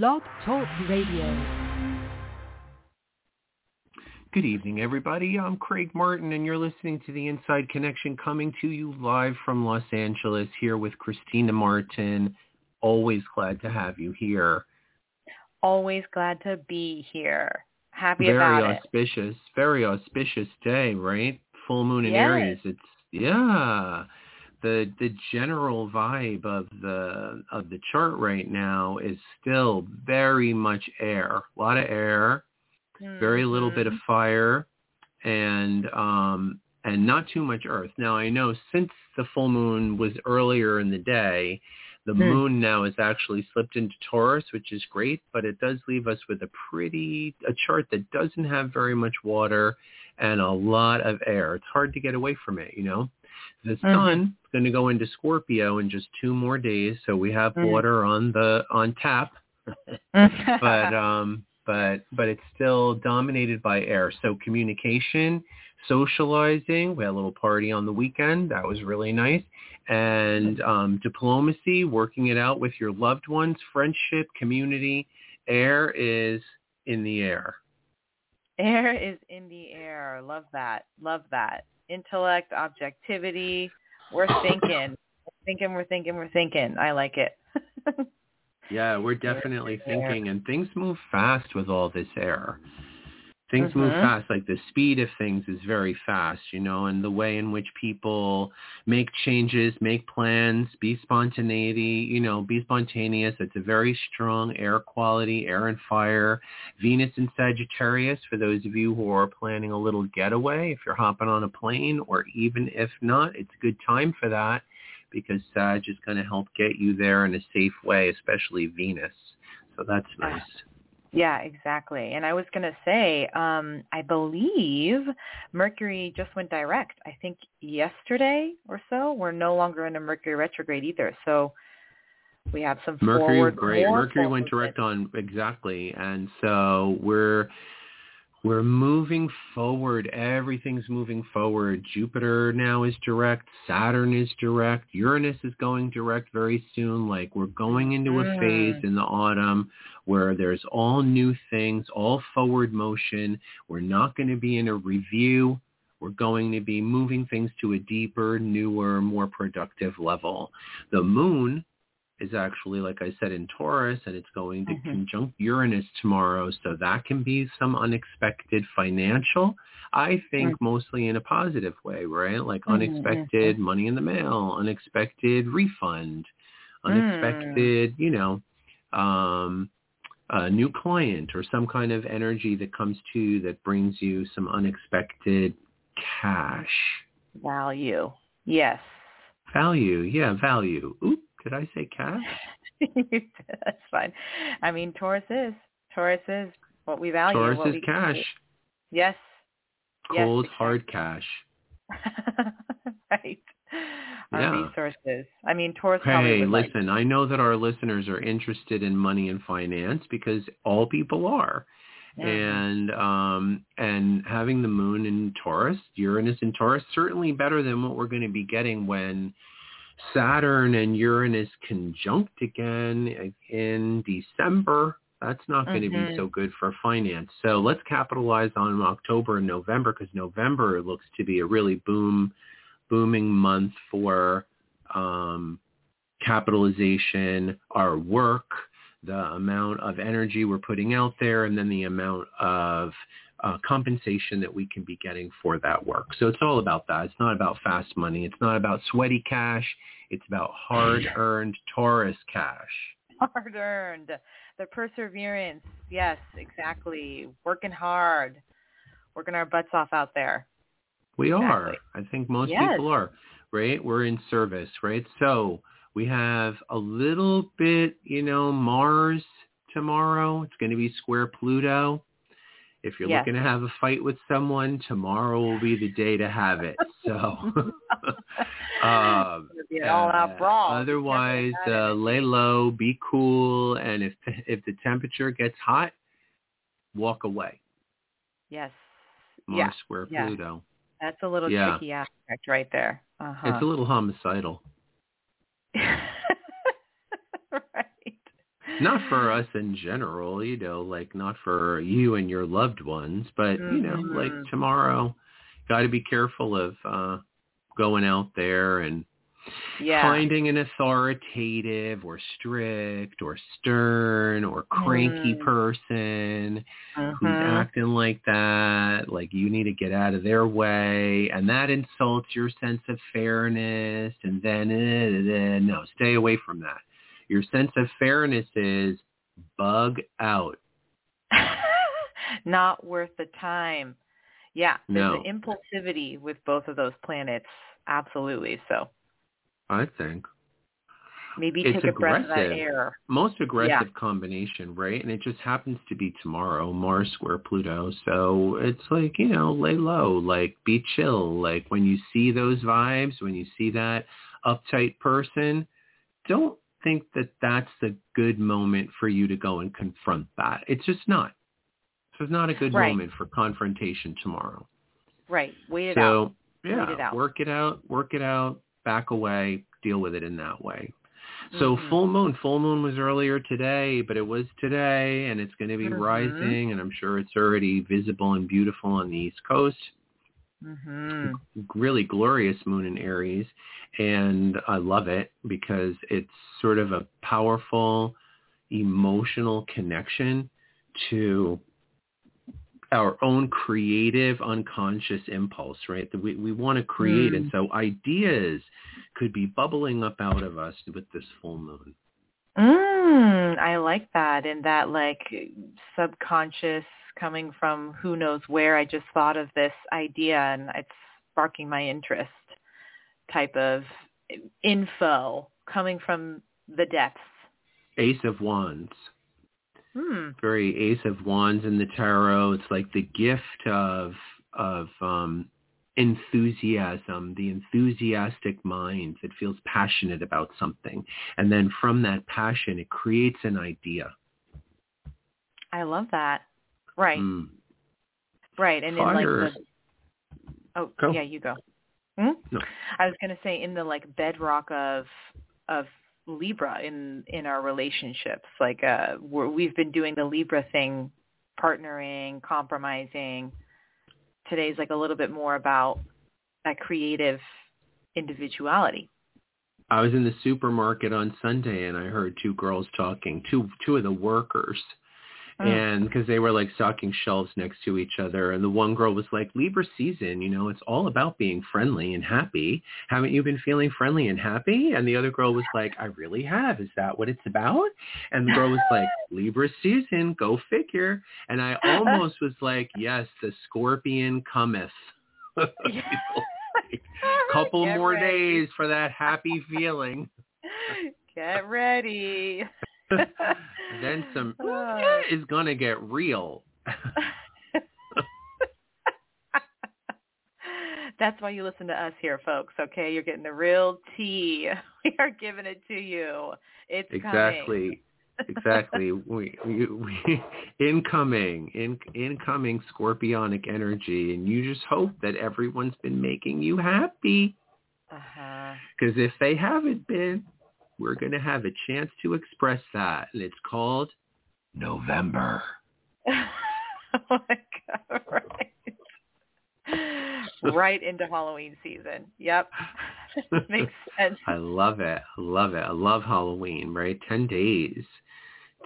Blog Talk Radio. Good evening, everybody. I'm Craig Martin, and you're listening to the Inside Connection coming to you live from Los Angeles here with Christina Martin. Always glad to have you here. Always glad to be here. Happy very about auspicious, very auspicious day, right? Full moon in Yes. Aries. It's yeah. The the general vibe of the of the chart right now is still very much air. A lot of air, it. very little bit of Mhm. fire and um and not too much earth. Now I know since the full moon was earlier in the day, the Hmm. moon now has actually slipped into Taurus, which is great, but it does leave us with a pretty a chart that doesn't have very much water and a lot of air. It's hard to get away from it, you know. The Mhm. sun is going to go into Scorpio in just two more days, so we have Mhm. water on the on tap but um but but it's still dominated by air so communication socializing we had a little party on the weekend that was really nice and um diplomacy working it out with your loved ones friendship community air is in the air Air is in the air. Love that. Love that. Intellect, objectivity. We're thinking. We're thinking, we're thinking, we're thinking. I like it. yeah we're definitely thinking and things move fast with all this air things move Mhm. fast like the speed of things is very fast you know and the way in which people make changes make plans be spontaneity you know be spontaneous. It's a very strong air quality air and fire. Venus in sagittarius for those of you who are planning a little getaway if you're hopping on a plane or even if not it's a good time for that because sag is going to help get you there in a safe way especially venus. So that's nice yeah, exactly. And I was going to say, um, I believe Mercury just went direct. I think yesterday or so. We're no longer in a Mercury retrograde either. So we have some Mercury, forward. great. Mercury went direct on exactly, and so we're we're moving forward. Everything's moving forward. Jupiter now is direct. Saturn is direct. Uranus is going direct very soon. Like we're going into a phase Mm. in the autumn where there's all new things, all forward motion. We're not going to be in a review. We're going to be moving things to a deeper, newer, more productive level. The moon is actually, like I said, in Taurus, and it's going to Mhm. conjunct Uranus tomorrow. So that can be some unexpected financial. I think mostly in a positive way, right? Like Mhm, unexpected money in the mail, unexpected refund, unexpected, you know, um, a new client or some kind of energy that comes to you that brings you some unexpected cash value. Yes. value. Yeah, value. Oop, did I say cash? That's fine. I mean, Taurus is. Taurus is what we value. Taurus is cash. Yes. Yes, Cold, exactly. hard cash. right. Our Yeah. resources. I mean, Taurus Hey, would like- listen, I know that our listeners are interested in money and finance because all people are. Mhm. And um and having the moon in Taurus, Uranus in Taurus, certainly better than what we're going to be getting when Saturn and Uranus conjunct again in December. That's not going to be so good for finance. So let's capitalize on October and November because November looks to be a really boom, booming month for um, capitalization, our work, the amount of energy we're putting out there, and then the amount of uh, compensation that we can be getting for that work. So it's all about that. It's not about fast money. It's not about sweaty cash. It's about hard-earned Taurus cash. hard earned. The perseverance. Yes, exactly. Working hard. Working our butts off out there. We are. I think most Yes. people are, right? We're in service, right? So we have a little bit, you know, Mars tomorrow. It's going to be square Pluto. If you're Yes. looking to have a fight with someone, tomorrow will be the day to have it. So, um, It'll be an all-out brawl. Otherwise, uh, lay low, be cool, and if if the temperature gets hot, walk away. Yes. Mars Yeah. square yeah. Pluto. That's a little Yeah. tricky aspect right there. Uh-huh. It's a little homicidal. right. Not for us in general, you know, like not for you and your loved ones, but you know, like Mhm. tomorrow, got to be careful of uh going out there and Yeah. finding an authoritative or strict or stern or cranky Mm. person who's Mhm. acting like that, like you need to get out of their way, and that insults your sense of fairness, and then eh, eh, no, stay away from that. Your sense of fairness is bug out. Not worth the time. Yeah, No. there's an impulsivity with both of those planets. Absolutely. So I think maybe It's take a breath of that air. most aggressive combination, right? And it just happens to be tomorrow, Mars square Pluto. So it's like, you know, lay low, like be chill. Like when you see those vibes, when you see that uptight person, don't think that that's a good moment for you to go and confront that. It's just not. So it's not a good Right. moment for confrontation tomorrow. Right. Wait it so out. yeah, Wait it out. work it out, work it out, back away, deal with it in that way. So Mhm. full moon, full moon was earlier today, but it was today, and it's going to be Mhm. rising, and I'm sure it's already visible and beautiful on the East Coast. Mhm. Really glorious moon in Aries, and I love it because it's sort of a powerful emotional connection to our own creative unconscious impulse, right? That we, we want to create. And so ideas could be bubbling up out of us with this full moon. Mm, I like that. And that like subconscious coming from who knows where. I just thought of this idea and it's sparking my interest type of info coming from the depths. Ace of Wands. Hmm. Very Ace of Wands in the tarot. It's like the gift of of um enthusiasm, the enthusiastic mind that feels passionate about something. And then from that passion it creates an idea. I love that. Right. Mm. Right. And in like the Oh, Go. yeah, you go. Hmm? No. I was going to say in the like bedrock of of Libra in in our relationships, like uh we're, we've been doing the Libra thing, partnering, compromising. Today's like a little bit more about that creative individuality. I was in the supermarket on Sunday and I heard two girls talking, two two of the workers. Mm. And because they were like stocking shelves next to each other, and the one girl was like, "Libra season, you know, it's all about being friendly and happy. Haven't you been feeling friendly and happy?" And the other girl was like, "I really have. Is that what it's about?" And the girl was like, "Libra season, go figure." And I almost was like, "Yes, the scorpion cometh." Couple Get more ready. days for that happy feeling. Get ready. Then some Uh. is gonna get real. That's why you listen to us here, folks. Okay, you're getting the real tea. We are giving it to you. It's coming. exactly, exactly. We, we, we incoming, in, incoming scorpionic energy, and you just hope that everyone's been making you happy. Uh-huh. Because if they haven't been, we're gonna have a chance to express that, and it's called November. oh my god! Right. right into Halloween season. Yep. Makes sense. I love it. I love it. I love Halloween, right? 10 days.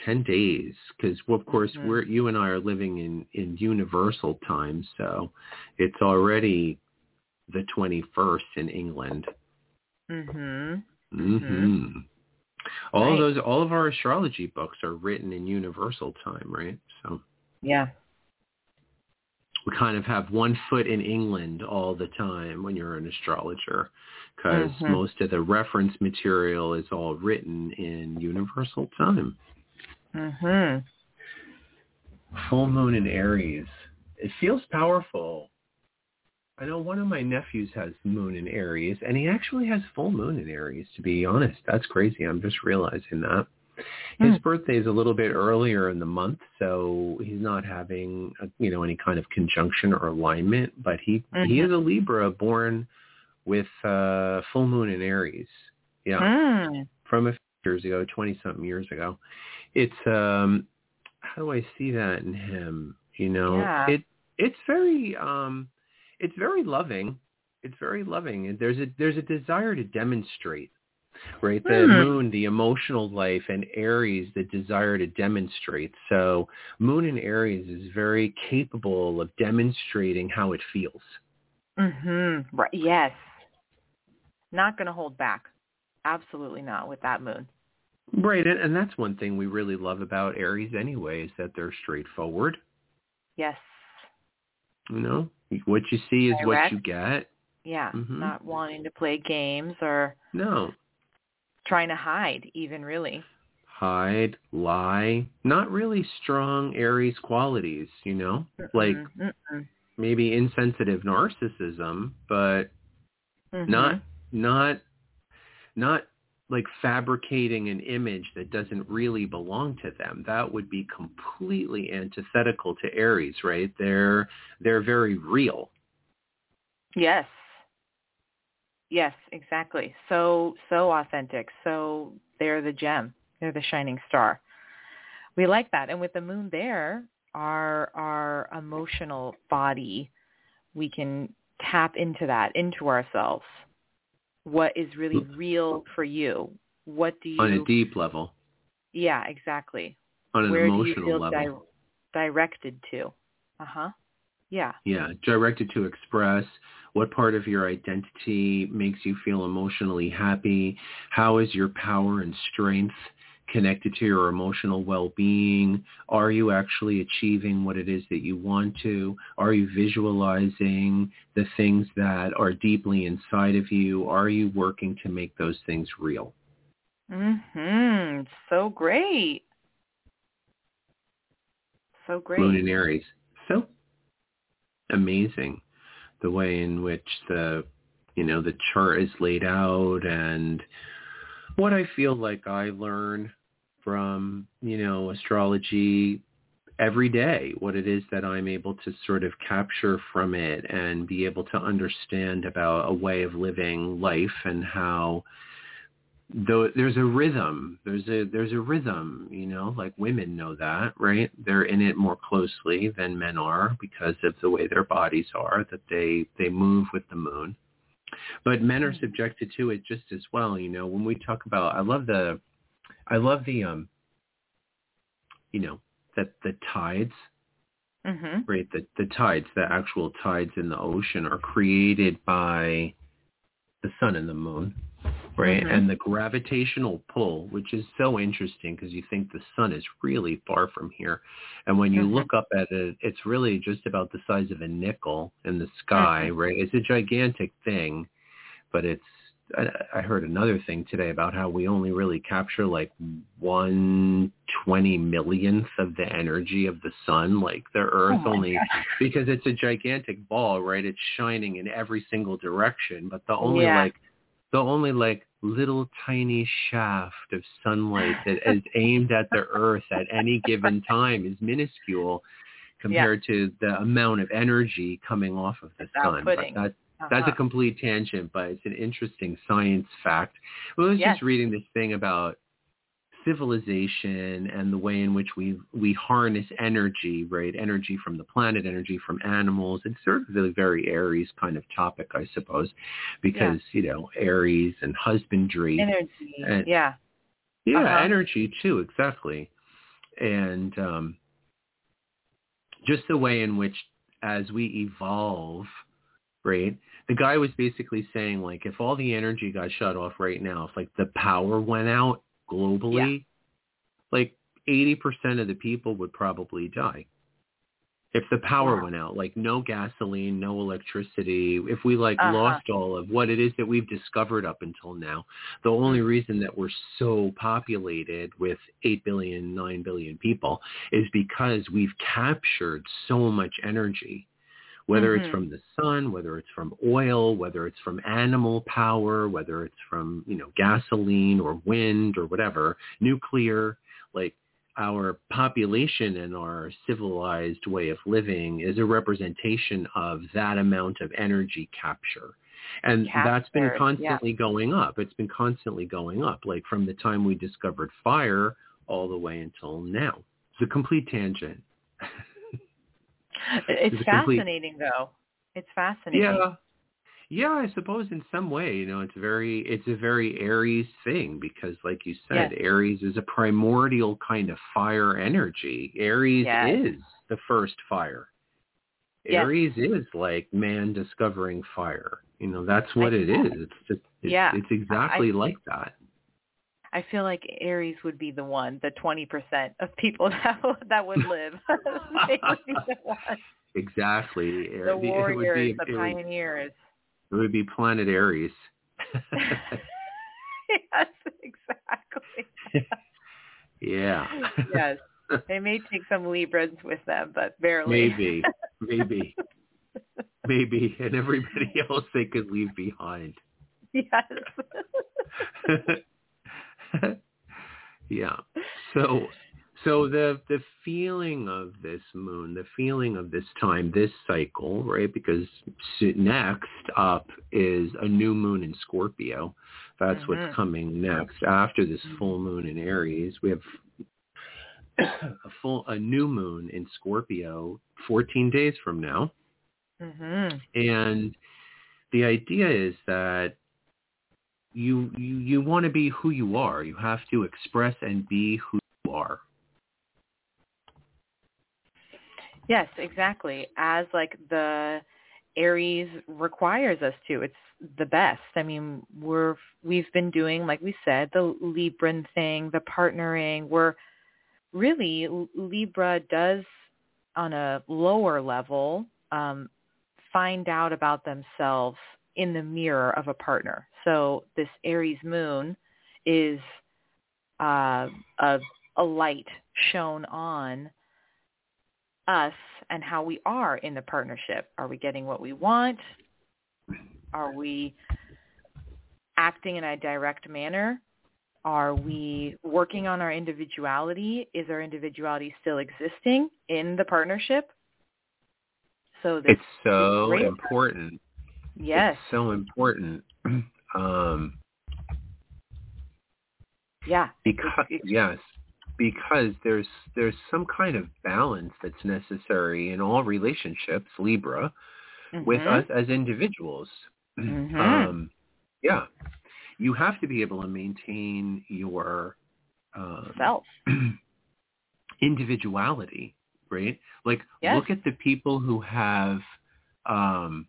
10 days. Because, well, of course, Mhm. we're, you and I are living in, in universal time. So it's already the 21st in England. Mhm. Hmm All Right. of those, all of our astrology books are written in universal time, right? So Yeah. we kind of have one foot in England all the time when you're an astrologer because Mhm. most of the reference material is all written in universal time. Mhm. Full moon in Aries. It feels powerful. I know one of my nephews has moon in Aries and he actually has full moon in Aries to be honest. That's crazy. I'm just realizing that. His Hmm. birthday is a little bit earlier in the month, so he's not having a, you know any kind of conjunction or alignment. But he he Mhm. is a Libra, born with uh, full moon in Aries. Yeah, Mm. from a few years ago, twenty something years ago, it's um how do I see that in him? You know, Yeah. it it's very um it's very loving. It's very loving. And there's a there's a desire to demonstrate. Right? The Hmm. moon, the emotional life, and Aries, the desire to demonstrate. So moon in Aries is very capable of demonstrating how it feels. Mm-hmm. Right. Yes. Not going to hold back. Absolutely not with that moon. Right, and, and that's one thing we really love about Aries anyway, is that they're straightforward. Yes. You know, what you see is what you get. Yeah. Mhm. Not wanting to play games or No, trying to hide even really. hide, lie, not really strong Aries qualities. You know, like Mm-mm. Mm-mm. maybe insensitive narcissism, but Mhm. not not not like fabricating an image that doesn't really belong to them. That would be completely antithetical to Aries, right? They're they're very real. Yes. Yes, exactly. So so authentic. So they're the gem. They're the shining star. We like that. And with the moon there, our our emotional body, we can tap into that, into ourselves. What is really real for you? What do you on a deep level, Yeah, exactly. on an Where do you emotional feel level. di- directed to? Uh-huh. Yeah. Yeah, directed to express what part of your identity makes you feel emotionally happy. How is your power and strength connected to your emotional well-being? Are you actually achieving what it is that you want to? Are you visualizing the things that are deeply inside of you? Are you working to make those things real? Mhm. So great. So great. Moon in Aries. So amazing the way in which the you know the chart is laid out and what I feel like I learn from you know astrology every day what it is that I'm able to sort of capture from it and be able to understand about a way of living life and how though there's a rhythm there's a there's a rhythm you know like women know that right? They're in it more closely than men are because of the way their bodies are that they they move with the moon. But men are mm-hmm. subjected to it just as well you know. When we talk about i love the i love the um you know that the tides Mhm. right the the tides the actual tides in the ocean are created by the sun and the moon right Mhm. and the gravitational pull which is so interesting because you think the sun is really far from here and when you Mhm. look up at it it's really just about the size of a nickel in the sky right it's a gigantic thing but it's I, I heard another thing today about how we only really capture like one twenty millionth of the energy of the sun. Like the Earth Oh only God. because it's a gigantic ball, right? It's shining in every single direction, but the only Yeah. like the only like little tiny shaft of sunlight that is aimed at the Earth at any given time is minuscule compared to the amount of energy coming off of the sun. That's a Uh-huh. complete tangent, but it's an interesting science fact. I was Yes. just reading this thing about civilization and the way in which we we harness energy, right? Energy from the planet, energy from animals. It's sort of a very Aries kind of topic, I suppose, because you know Aries and husbandry. energy. and- yeah. Yeah, Uh-huh. energy too, exactly. And um, just the way in which as we evolve, right? The guy was basically saying like if all the energy got shut off right now, if like the power went out globally, like 80% of the people would probably die. If the power Wow. went out, like no gasoline, no electricity, if we like Uh-huh. lost all of what it is that we've discovered up until now, the only reason that we're so populated with 8 billion, 9 billion people is because we've captured so much energy. Whether it's Mhm. from the sun, whether it's from oil, whether it's from animal power, whether it's from, you know, gasoline or wind or whatever, nuclear, like our population and our civilized way of living is a representation of that amount of energy capture. And that's been Captured, yeah. constantly going up. It's been constantly going up. Like from the time we discovered fire all the way until now. It's a complete tangent. It's a complete- fascinating, though. It's fascinating. Yeah. Yeah, I suppose in some way, you know, it's very it's a very Aries thing because like you said, Yes. Aries is a primordial kind of fire energy. Aries Yes. is the first fire. Yes. Aries is like man discovering fire. You know, that's what I- it is. It's just it's, Yeah. it's exactly like that. I feel like Aries would be the one, the 20% of people that would, that would live. they would the ones. Exactly. The It would be- warriors, the it would- pioneers. It would be planet Aries. yes, exactly. yeah. yes. They may take some Libras with them, but barely. maybe. Maybe. Maybe. And everybody else they could leave behind. yes. yeah. So so the the feeling of this moon, the feeling of this time, this cycle, right? Because next up is a new moon in Scorpio. That's Mhm. what's coming next after this full moon in Aries. We have a full a new moon in Scorpio 14 days from now. mhm. And the idea is that you you, you want to be who you are. You have to express and be who you are. Yes, exactly. As like the Aries requires us to. It's the best. I mean, we're we've been doing like we said the Libran thing, the partnering. We're really Libra does on a lower level um, find out about themselves in the mirror of a partner. So this Aries moon is uh, a a light shown on us and how we are in the partnership. Are we getting what we want? Are we acting in a direct manner? Are we working on our individuality? Is our individuality still existing in the partnership? So It's so important. yes, It's so important. Um, yeah, because yes, because there's there's some kind of balance that's necessary in all relationships, Libra, with Mhm. us as individuals. Mhm. Um, yeah, you have to be able to maintain your um, self. individuality, right? Like Yes. look at the people who have um,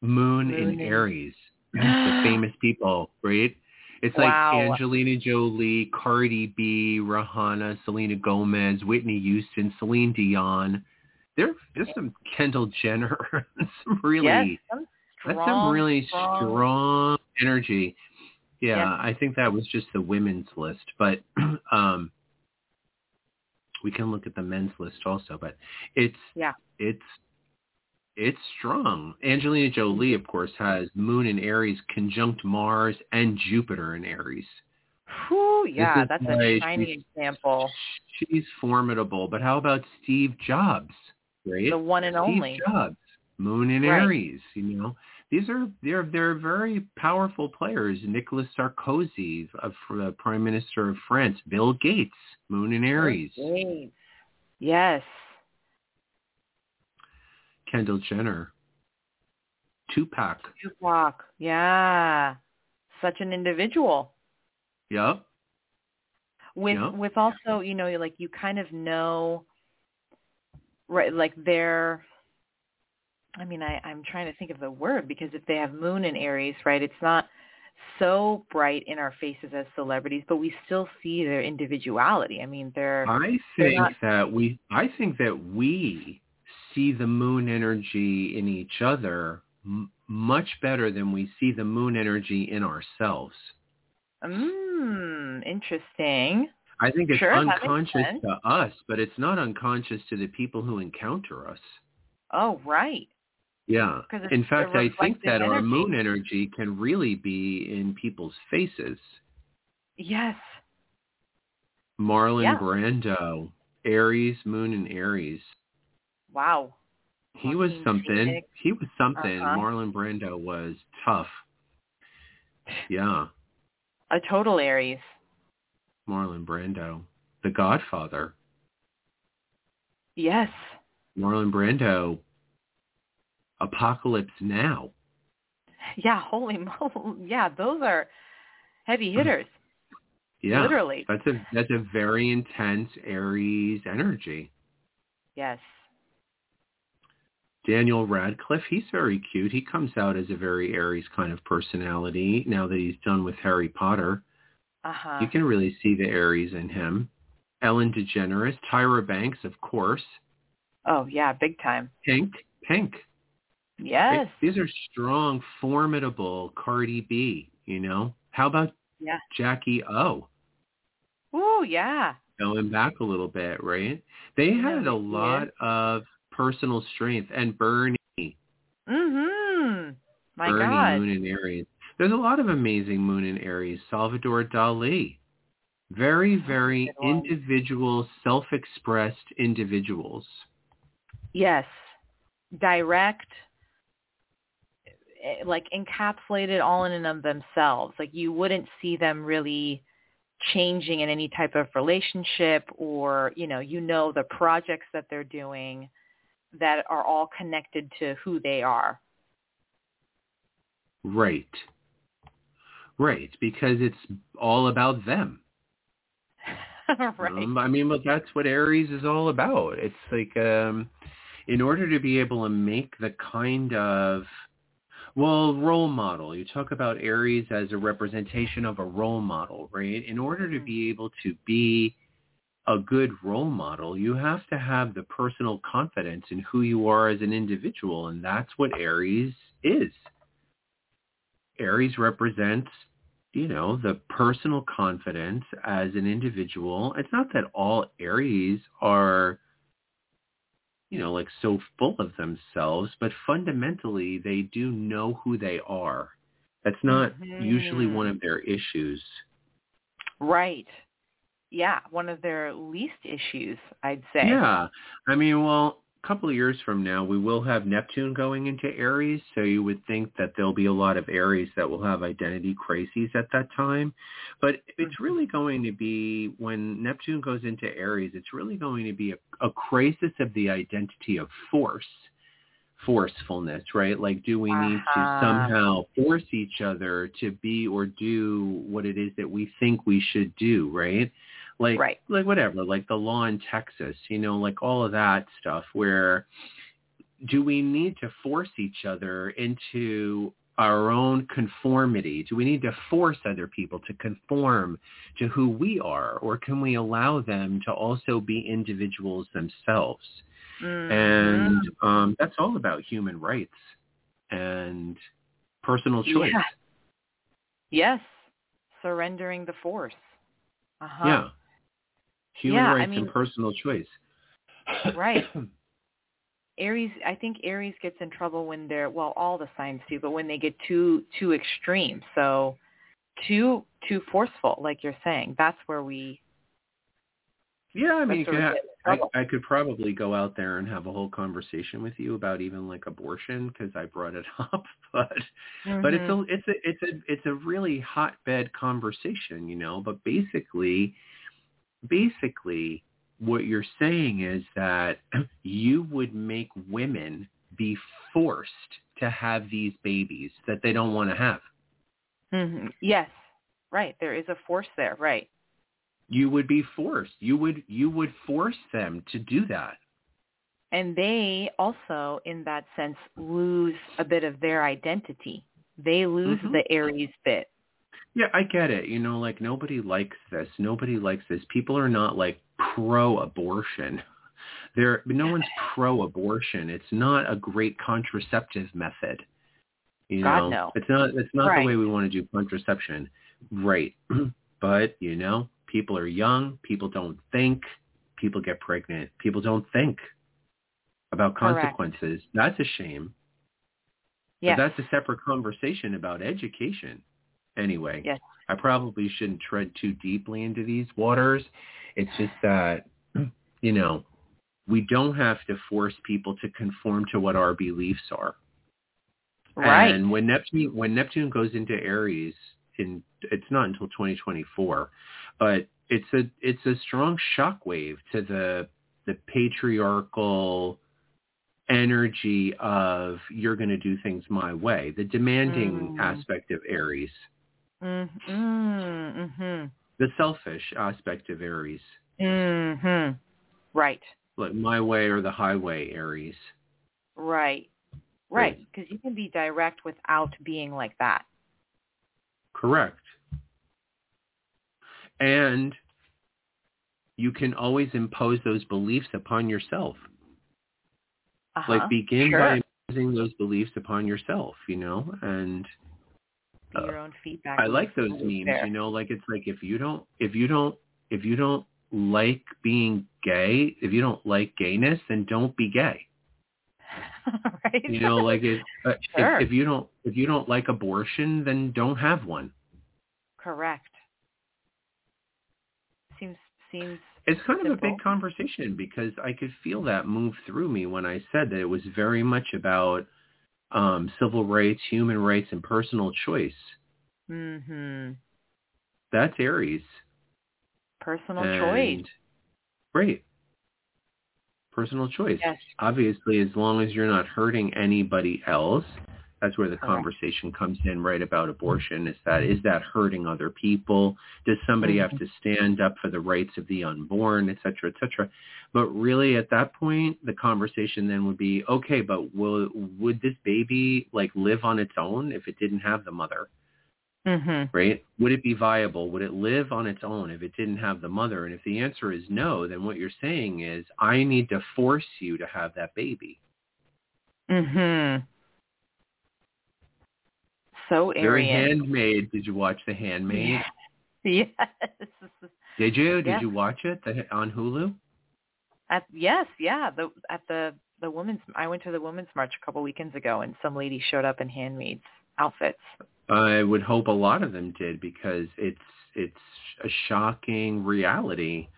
moon, Moon in- Aries, the famous people, right? It's Wow. like Angelina Jolie, Cardi B, Rihanna, Selena Gomez, Whitney Houston, Celine Dion. There, there's some Kendall Jenner, some really yes, some that's some really strong- strong energy. Yeah, Yes. I think that was just the women's list, but um we can look at the men's list also, but it's Yeah. it's it's strong. Angelina Jolie, of course, has Moon in Aries conjunct Mars and Jupiter in Aries. Whew, yeah, that's a shining example. She's formidable. But how about Steve Jobs? Right? The one and Steve only. Jobs, Moon in Right. Aries. You know, these are they're they're very powerful players. Nicolas Sarkozy, of the Prime Minister of France, Bill Gates, Moon in Aries, Great. Yes. Kendall Jenner, Tupac. Tupac. Yeah. Such an individual. Yeah. With Yeah. with also, you know, like you kind of know right like they're I mean, I, I'm trying to think of the word because if they have moon in Aries, right, it's not so bright in our faces as celebrities, but we still see their individuality. I mean, they're I They're think not- that we I think that we see the moon energy in each other m- much better than we see the moon energy in ourselves. mm, interesting. I think it's Sure, unconscious to us, but it's not unconscious to the people who encounter us. Oh, right. Yeah. In fact, I think that our moon energy can really be in people's faces. Yes. Marlon Yeah. Brando, Aries, moon and Aries. Wow. He was something. Phoenix. He was something. Uh-huh. Marlon Brando was tough. Yeah, A total Aries. Marlon Brando. The Godfather. Yes. Marlon Brando. Apocalypse Now. Yeah, holy moly. Yeah, those are heavy hitters. Yeah. Literally. That's a that's a very intense Aries energy. Yes. Daniel Radcliffe, he's very cute. He comes out as a very Aries kind of personality now that he's done with Harry Potter. Uh-huh. You can really see the Aries in him. Ellen DeGeneres, Tyra Banks, of course. Oh, yeah, big time. Pink, Pink. Yes. It- these are strong, formidable Cardi B, you know? How about Yeah. Jackie O? Ooh, yeah. Going back a little bit, right? They Yeah, had a lot of personal strength. And Bernie, Mhm. My Bernie god. Moon and Aries. There's a lot of amazing Moon and Aries. Salvador Dali. Very, very individual, self-expressed individuals. Yes. Direct eh, like encapsulated all in and of themselves. Like you wouldn't see them really changing in any type of relationship or, you know, you know the projects that they're doing that are all connected to who they are. Right. Right, because it's all about them. right. Um, I mean, but that's what Aries is all about. It's like um, in order to be able to make the kind of well role model. You talk about Aries as a representation of a role model, right? In order to be able to be a good role model, you have to have the personal confidence in who you are as an individual, and that's what Aries is. Aries represents you know, the personal confidence as an individual. It's not that all Aries are, you know, like so full of themselves, but fundamentally they do know who they are. That's not usually Mhm. one of their issues. Right. Yeah, one of their least issues, I'd say. Yeah. I mean, well, a couple of years from now, we will have Neptune going into Aries, so you would think that there'll be a lot of Aries that will have identity crises at that time. But it's really going to be, when Neptune goes into Aries, it's really going to be a, a crisis of the identity of force, forcefulness, right? Like, do we need to Uh-huh. somehow force each other to be or do what it is that we think we should do, right? Like Right. like whatever like the law in texas you know like all of that stuff where do we need to force each other into our own conformity do we need to force other people to conform to who we are or can we allow them to also be individuals themselves Mhm. and um that's all about human rights and personal choice Yeah. Yes. Surrendering the force. Uh-huh. yeah human Yeah, I rights mean- and personal choice Right. Aries, I think Aries gets in trouble when they're well, all the signs do, but when they get too too extreme, so too too forceful, like you're saying, that's where we. Yeah, I mean, have, we get in I. I could probably go out there and have a whole conversation with you about even like abortion because I brought it up, but but it's Mhm. a it's a it's a it's a really hotbed conversation, you know. But basically, basically, what you're saying is that you would make women be forced to have these babies that they don't want to have. Mhm. yes, right. There is a force there, right? You would be forced. You would you would force them to do that. And they also, in that sense, lose a bit of their identity. They lose Mhm. the Aries bit. Yeah, I get it. You know, like nobody likes this. Nobody likes this. People are not like pro-abortion. They're no one's pro-abortion. It's not a great contraceptive method. You God, know, no. it's not. It's not Right. the way we want to do contraception, right? but you know, people are young. People don't think. People get pregnant. People don't think about Correct. consequences. That's a shame. Yes. But that's a separate conversation about education. Anyway, Yes. I probably shouldn't tread too deeply into these waters. It's just that, you know, we don't have to force people to conform to what our beliefs are. right. And when Neptune when Neptune goes into Aries, in it's not until 2024, but it's a it's a strong shockwave to the the patriarchal energy of you're going to do things my way, the demanding Mm. aspect of Aries, Mm-hmm. Mm-hmm. the selfish aspect of Aries, Mm-hmm. Right. like my way or the highway Aries. Right. Right. Because you can be direct without being like that. Correct. And you can always impose those beliefs upon yourself. Uh-huh. Like begin Sure. by imposing those beliefs upon yourself, you know, and Be your own feedback. I like those memes, there. you know, like it's like if you don't if you don't if you don't like being gay, if you don't like gayness, then don't be gay. right. You know, like it, uh, Sure. if, if you don't if you don't like abortion, then don't have one. Correct. Seems seems It's kind of a big conversation because I could feel that move through me when I said that it was very much about um, civil rights, human rights, and personal choice. Mm-hmm. That's Aries. Personal and, choice. Right. Personal choice. Yes. Obviously, as long as you're not hurting anybody else, that's where the Correct. conversation comes in right about abortion is that is that hurting other people? Does somebody have to stand up for the rights of the unborn et cetera et cetera? But really at that point the conversation then would be okay but will would this baby like live on its own if it didn't have the mother? Mhm. right? Would it be viable? Would it live on its own if it didn't have the mother? And if the answer is no then what you're saying is i need to force you to have that baby. Mhm. So very Handmaid did you watch the handmaid Yes. Did you? Did Yeah. you watch it the, on Hulu? At yes, yeah. The at the the women's I went to the women's march a couple weekends ago and some lady showed up in handmaids outfits. I would hope a lot of them did because it's it's a shocking reality.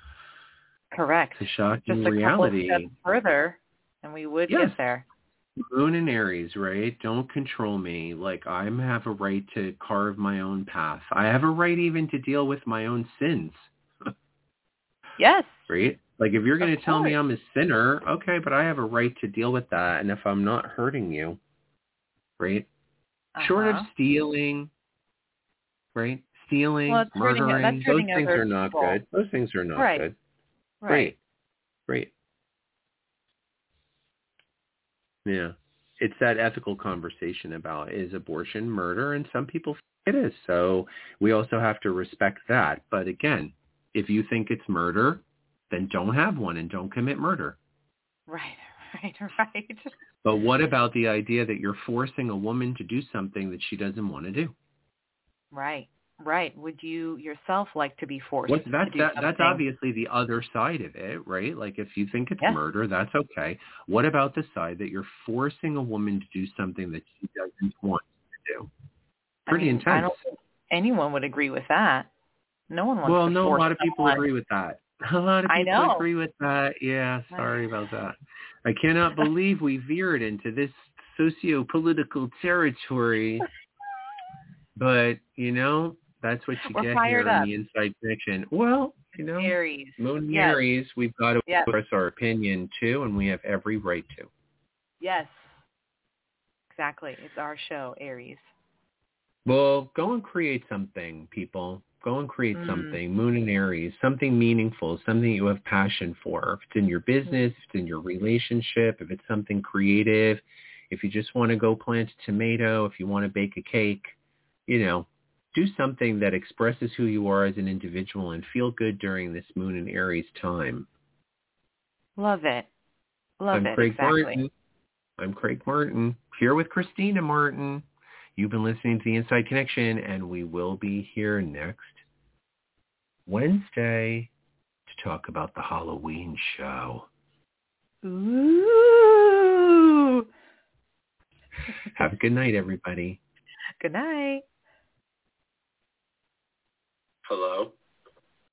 Correct. It's a shocking Just a reality. couple steps further and we would Yes. get there. Moon and Aries, right? Don't control me. Like I have a right to carve my own path. I have a right even to deal with my own sins, Yes. right? Like if you're going to tell me. I'm a sinner, okay, but I have a right to deal with that. And if I'm not hurting you, right? short of Uh-huh. stealing, right? Stealing, Well, hurting- murdering—those things are not people. good. Those things are not Right. good. Right. Great. Yeah. It's that ethical conversation about is abortion murder and some people think it is. So we also have to respect that. But again, if you think it's murder, then don't have one and don't commit murder. Right. Right. Right. But what about the idea that you're forcing a woman to do something that she doesn't want to do? Right. Right. Would you yourself like to be forced to that's do that, that's obviously the other side of it, right? Like if you think it's Yeah. murder, that's okay. What about the side that you're forcing a woman to do something that she doesn't want to do? I Pretty mean, I don't think anyone would agree with that. No one wants to force. Well, to no, a lot of people someone. agree with that. A lot of people agree with that. Yeah, sorry about that. I cannot believe we veered into this socio-political territory. But, you know, that's what you We're get here up. on the Inside Connection. Well, you know, Aries. Moon Yes. Aries, we've got to Yes. express our opinion too, and we have every right to. Yes. Exactly. It's our show, Aries. Well, go and create something, people. Go and create Mm. something. Moon and Aries, something meaningful, something you have passion for. If it's in your business, if it's in your relationship, if it's something creative, if you just want to go plant a tomato, if you want to bake a cake, you know, do something that expresses who you are as an individual and feel good during this Moon and Aries time. Love it. Love I'm it. Craig exactly. Martin. I'm Craig Martin, here with Christina Martin. You've been listening to The Inside Connection, and we will be here next Wednesday to talk about the Halloween show. Ooh. Have a good night, everybody. Good night. Hello?